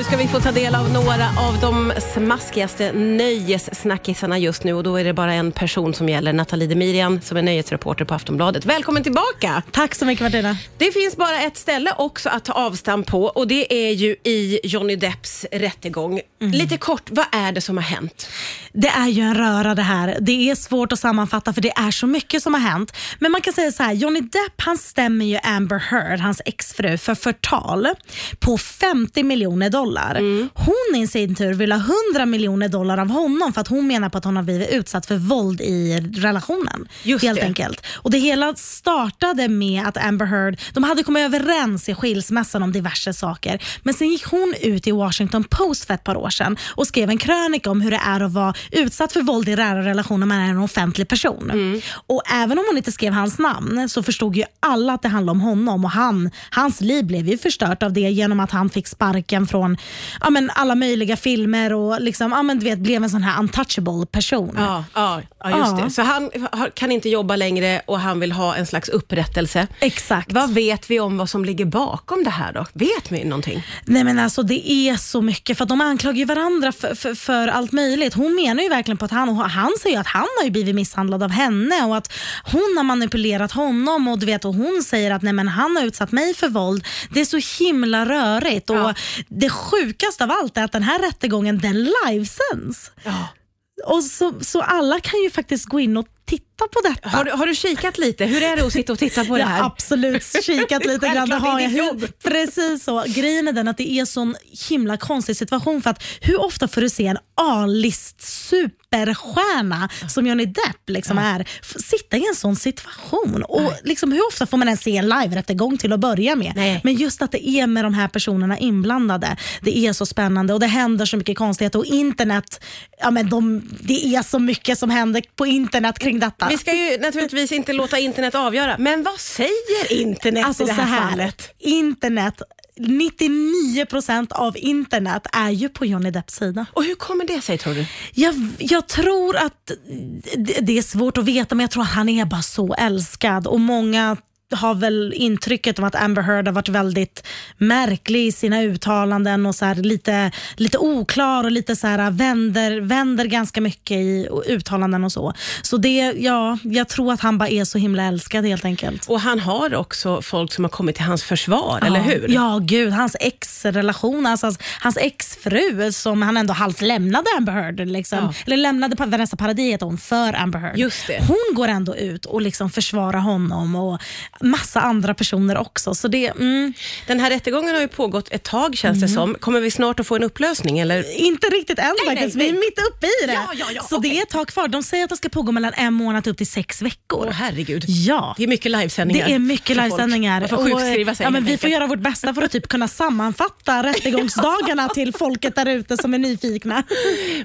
Nu ska vi få ta del av några av de smaskigaste nöjessnackisarna just nu och då är det bara en person som gäller, Nathalie Demirian som är nöjesreporter på Aftonbladet. Välkommen tillbaka! Tack så mycket Martina. Det finns bara ett ställe också att ta avstamp på och det är ju i Johnny Depps rättegång. Lite kort, vad är det som har hänt? Det är ju en röra det här. Det är svårt att sammanfatta för det är så mycket som har hänt. Men man kan säga så här, Johnny Depp han stämmer ju Amber Heard, hans exfru, för förtal på 50 miljoner dollar. Hon i sin tur vill ha 100 miljoner dollar av honom för att hon menar på att hon har blivit utsatt för våld i relationen. Just helt det. enkelt. Och Det hela startade med att Amber Heard, de hade kommit överens i skilsmässan om diverse saker. Men sen gick hon ut i Washington Post för ett par år sedan och skrev en krönika om hur det är att vara utsatt för våld i nära relationer med en offentlig person. Och Även om hon inte skrev hans namn så förstod ju alla att det handlade om honom och han, hans liv blev ju förstört av det genom att han fick sparken från ja, men alla möjliga filmer och liksom, ja, men du vet, blev en sån här untouchable person. Ja, ja, ja just Ja. det. Så han kan inte jobba längre och han vill ha en slags upprättelse. Exakt. Vad vet vi om vad som ligger bakom det här då? Vet vi någonting? Nej men alltså det är så mycket för de anklagar ju varandra för, för, för allt möjligt. Hon menar ju verkligen på att han, och han säger att han har ju blivit misshandlad av henne och att hon har manipulerat honom och du vet och hon säger att nej men han har utsatt mig för våld. Det är så himla rörigt Ja. och det sjukaste av allt är att den här rättegången den livesänds. Ja. Och så, så alla kan ju faktiskt gå in och titta på detta. Har, du, har du kikat lite? Hur är det att sitta och titta på det Jag här? har absolut kikat lite grann. Det är har jag. jobb. Precis så. Grejen är den att det är sån himla konstig situation för att hur ofta får du se en A-list superstjärna som Johnny Depp liksom är f- sitta i en sån situation? Och liksom, hur ofta får man ens se en live-rättegång till att börja med? Nej. Men just att det är med de här personerna inblandade, det är så spännande och det händer så mycket konstigheter och internet, ja, men de, det är så mycket som händer på internet kring detta. Vi ska ju naturligtvis inte låta internet avgöra, men vad säger internet Alltså i det här, här, fallet? internet, 99% av internet är ju på Johnny Depps sida. Och hur kommer det sig tror du? Jag, jag tror att det, det är svårt att veta men jag tror att han är bara så älskad och många har väl intrycket om att Amber Heard har varit väldigt märklig i sina uttalanden och så här lite, lite oklar och lite så här vänder, vänder ganska mycket i uttalanden och så. Så det, ja, jag tror att han bara är så himla älskad helt enkelt. Och han har också folk som har kommit till hans försvar, eller hur? Ja, gud. Hans ex-relation, alltså hans, hans ex-fru som han ändå halvt lämnade Amber Heard. Liksom. Ja. Eller lämnade Vanessa Paradis heter hon, för Amber Heard. Just det. Hon går ändå ut och liksom försvarar honom och massa andra personer också. Så det, mm, Den här rättegången har ju pågått ett tag känns det som. Kommer vi snart att få en upplösning? Eller? inte riktigt än nej, faktiskt. nej. Vi är mitt uppe i det. Ja, ja, ja, så okej. det är ett tag kvar. De säger att det ska pågå mellan en månad upp till sex veckor. Åh herregud. Ja. Det är mycket livesändningar. Det är mycket livesändningar. Man får Och, sjukskriva sig ja, men vi får göra vårt bästa för att typ kunna sammanfatta rättegångsdagarna till folket där ute som är nyfikna.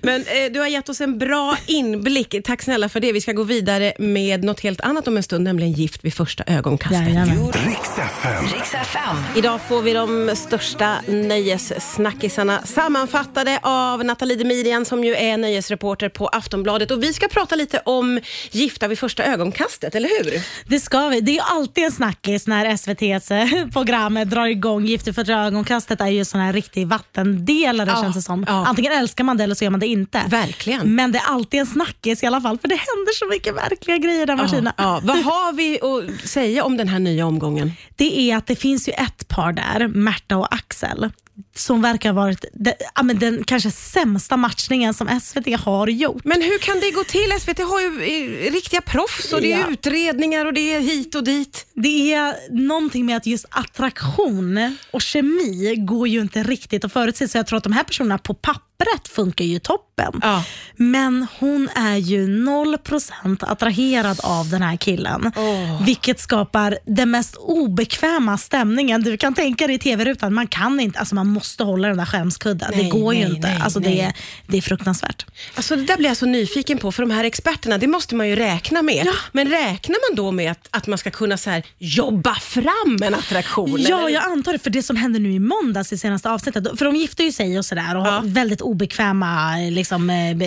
Men eh, du har gett oss en bra inblick. Tack snälla för det. Vi ska gå vidare med något helt annat om en stund, nämligen Gift vid första ögonkastet. Jajamän. Riks FM. Riks FM. Idag får vi de största nöjessnackisarna sammanfattade av Nathalie Demirian som ju är nöjesreporter på Aftonbladet. Och vi ska prata lite om Gifta vid första ögonkastet, eller hur? Det ska vi. Det är alltid en snackis när SVTs eh, program drar igång Gift i första ögonkastet är ju en sån här riktig vattendelare Ja, känns det som. ja. Antingen älskar man det eller så gör man det inte. Verkligen. Men det är alltid en snackis i alla fall för det händer så mycket verkliga grejer där Martina. Ja, ja. Vad har vi att säga om den här nya omgången? det är att det finns ju ett par där, Märta och Axel, som verkar ha varit de, ja, men den kanske sämsta matchningen som SVT har gjort. Men hur kan det gå till? SVT har ju eh, riktiga proffs och det är Ja. utredningar och det är hit och dit. Det är någonting med att just attraktion och kemi går ju inte riktigt att förutse. Så jag tror att de här personerna på pappret funkar ju toppen. Ja. Men hon är ju 0% attraherad av den här killen. Åh. Vilket skapar den mest obekväma stämningen du kan tänka dig i tv-rutan. Man kan inte, alltså man måste hålla den där skämskudden. Nej, det går ju nej, inte. nej, alltså. Det, är, det är fruktansvärt. Alltså det där blir jag så nyfiken på, för de här experterna, det måste man ju räkna med. Ja. Men räknar man då med att, att man ska kunna så här, jobba fram en attraktion? Ja, eller? jag antar det. För det som hände nu i måndags i senaste avsnittet, för de gifter ju sig och sådär och Ja. har väldigt obekväma liksom, eh,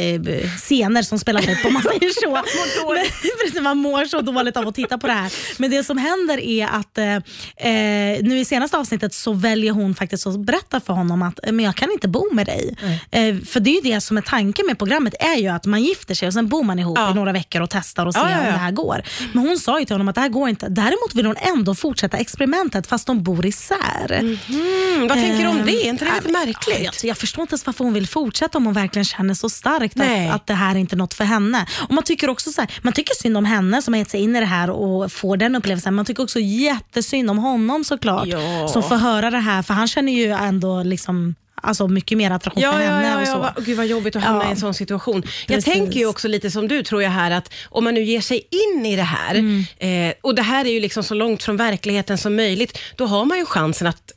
scener som spelas upp om man säger så. Men, precis, man mår så dåligt av att titta på det här. Men det som händer är att eh, eh, nu i senaste avsnittet så väljer hon faktiskt att berätta för honom att eh, men jag kan inte bo med dig. Eh, för det är ju det som är tanken med programmet, är ju att man gifter sig och sen bor man ihop Ja. i några veckor och testar och ser Ja, ja, om det här går. Men hon sa ju till honom att det här går inte. Däremot vill hon ändå fortsätta experimentet fast de bor isär. Mm, vad tänker du om det? Är inte det Ehm, lite märkligt? Jag, jag förstår inte ens varför hon vill fortsätta om hon verkligen känner så starkt att, att det här är inte något för henne. Och man tycker också så här, man tycker synd om henne som har gett sig in i det här och får den upplevelsen. Man tycker också jättesynd om honom såklart som får höra det här för han känner ju ändå liksom Alltså mycket mer attraktion Ja, för ja, henne ja, och så. ja. Gud vad jobbigt att hamna Ja. i en sån situation. Jag Precis. tänker ju också lite som du tror jag här att om man nu ger sig in i det här Mm. eh, och det här är ju liksom så långt från verkligheten som möjligt, då har man ju chansen att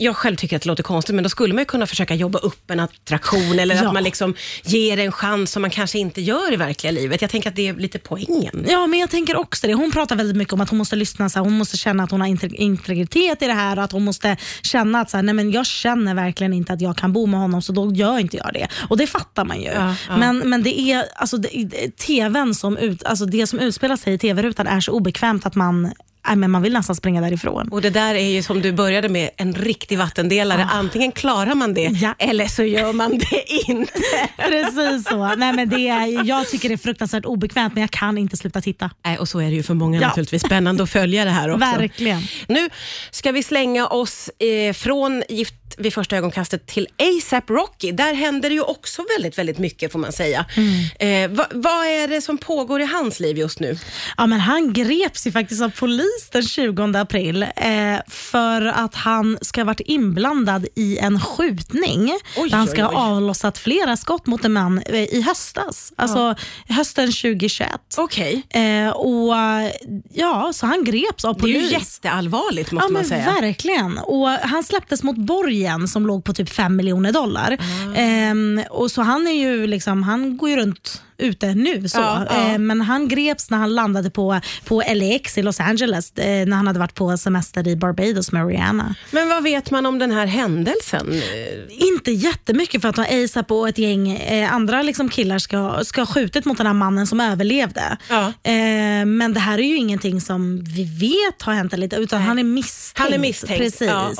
jag- själv tycker att det låter konstigt, men då skulle man ju kunna försöka jobba upp en attraktion eller Ja. att man liksom ger en chans som man kanske inte gör i verkliga livet. Jag tänker att det är lite poängen. Ja, men jag tänker också det. Hon pratar väldigt mycket om att hon måste lyssna, så här, hon måste känna att hon har integ- integritet i det här och att hon måste känna att så här, nej, men jag känner verkligen inte att jag kan bo med honom så då gör inte jag det. Och det fattar man ju. Ja, ja. Men, men det är alltså, det, TVn som ut, alltså det som utspelar sig i TV-rutan är så obekvämt att man, nej, men man vill nästan springa därifrån. Och det där är ju som du började med, en riktig vattendelare. Antingen klarar man det Ja. eller så gör man det inte. Precis så. Nej, men det är, jag tycker det är fruktansvärt obekvämt men jag kan inte sluta titta. Nej, och så är det ju för många Ja. naturligtvis. Spännande att följa det här också. Verkligen. Nu ska vi slänga oss eh, från Gift vid första ögonkastet till ASAP Rocky. Där händer det ju också väldigt, väldigt mycket får man säga. Mm. Eh, va, vad är det som pågår i hans liv just nu? Ja, men han greps ju faktiskt av polis den 20 april eh, för att han ska ha varit inblandad i en skjutning. Oj, där han ska ha avlossat flera skott mot en man eh, i höstas. Alltså hösten 2021. Okej. Eh, och eh, ja, Så han greps av Det är polis. ju jätteallvarligt måste Ja, man säga. verkligen. Och han släpptes mot borgen som låg på typ 5 miljoner dollar. Ah. Ehm, och så han, är ju liksom, han går ju runt ute nu. Så. Ja, ja. Ehm, men han greps när han landade på, på LAX i Los Angeles eh, när han hade varit på semester i Barbados med Rihanna. Men vad vet man om den här händelsen? Eh, Inte jättemycket för att ASAP och ett gäng eh, andra liksom killar ska, ska ha skjutit mot den här mannen som överlevde. Ja. Eh, men det här är ju ingenting som vi vet har hänt inte, utan han är misstänkt. Han är misstänkt. Precis. Ja.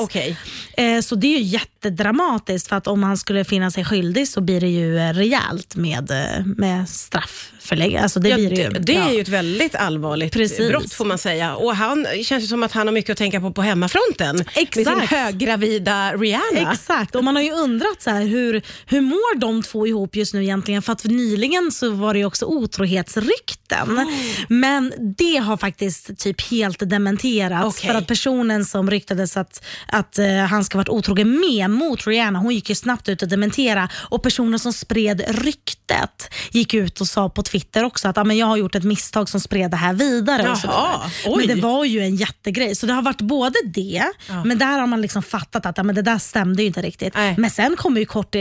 Eh, Så det är ju jättedramatiskt för att om han skulle finna sig skyldig så blir det ju eh, rejält med, eh, med strafförlägg. Alltså det Ja, blir det det, det Ja. är ju ett väldigt allvarligt Precis. brott får man säga. Och han känns ju som att han har mycket att tänka på på hemmafronten. Med sin Exakt. höggravida Rihanna. Exakt, och man har ju undrat så här, hur, hur mår de två ihop just nu egentligen? För att nyligen så var det ju också otrohetsrykten. Men det har faktiskt typ helt dementerats. Okej. För att personen som ryktades att, att eh, han ska varit otrogen med mot Rihanna, hon gick ju snabbt ut och dementera. Och personen som spred ryktet gick ut och sa på Twitter också att ah, men jag har gjort ett misstag som spred det här vidare. Och så Jaha, vidare. oj. Men det var ju en jättegrej. Så det har varit både det, men där har man liksom fattat att ja, men det där stämde ju inte riktigt. Nej. Men sen kommer ju kort,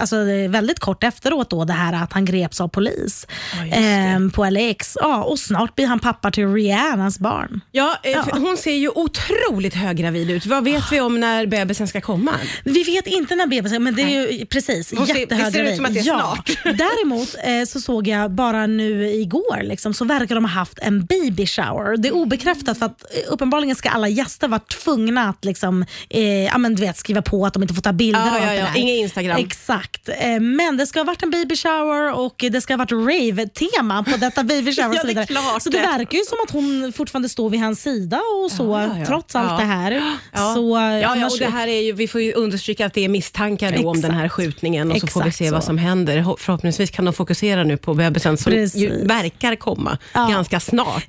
alltså, väldigt kort efteråt då det här att han greps av polis Ja, ehm, på LAX. Ja, och snart blir han pappa till Rihannas barn. Ja, eh, för hon ser ju otroligt höggravid ut. Vad vet vi om när bebisen ska komma? Vi vet inte när bebisen men det är ju precis Hon ser- det ser ut som att det är ja. snart. Däremot eh, så såg jag bara nu igår liksom, så verkar de ha haft en baby shower. Det är obekräftat för att eh, uppenbarligen ska alla gäster vara tvungna att liksom, eh, ja, men, du vet, skriva på att de inte får ta bilder. Ja, och ja, ja. där. Inget Instagram. Exakt. Eh, men det ska ha varit en baby shower och det ska ha varit rave-tema på detta baby shower. Ja, så det är klart så det verkar ju som att hon fortfarande står vid hans sida och så, Ja, ja. trots allt det här. Ja. Så, ja, ja, och det här är ju, vi får ju understryka att det är misstankar om Exakt. den här skjutningen och så får vi Exakt se vad som händer. Ho- Förhoppningsvis kan de fokusera nu på bebisen som verkar komma Ja. ganska snart.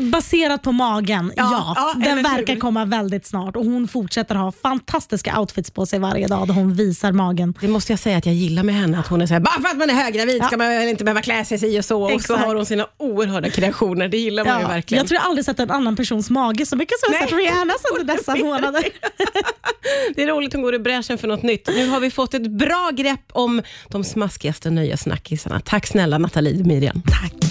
Baserat på magen, Ja, ja. ja, den hur? verkar komma väldigt snart och hon fortsätter ha fantastiska outfits på sig varje dag där hon visar magen. Det måste jag säga att jag gillar med henne, att hon är så här, bara för att man är höggravid ska man väl inte behöva klä sig si och så. Och så Exakt. har hon sina oerhörda kreationer, det gillar man ju verkligen. jag tror jag aldrig sett en annan persons mage så mycket som jag sett Rihannas under dessa månader. Det är roligt, hon går i bräschen för något nytt. Nu har vi fått ett bra grepp om de smaskigaste nöjessnackisarna. Tack snälla Nathalie Miriam. Tack.